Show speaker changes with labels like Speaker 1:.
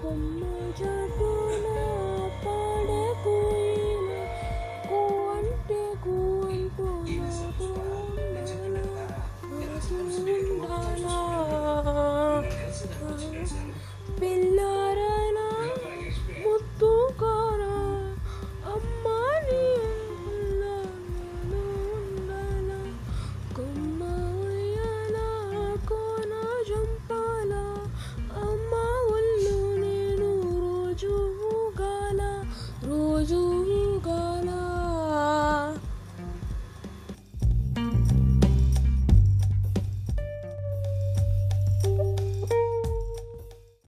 Speaker 1: 困没这如如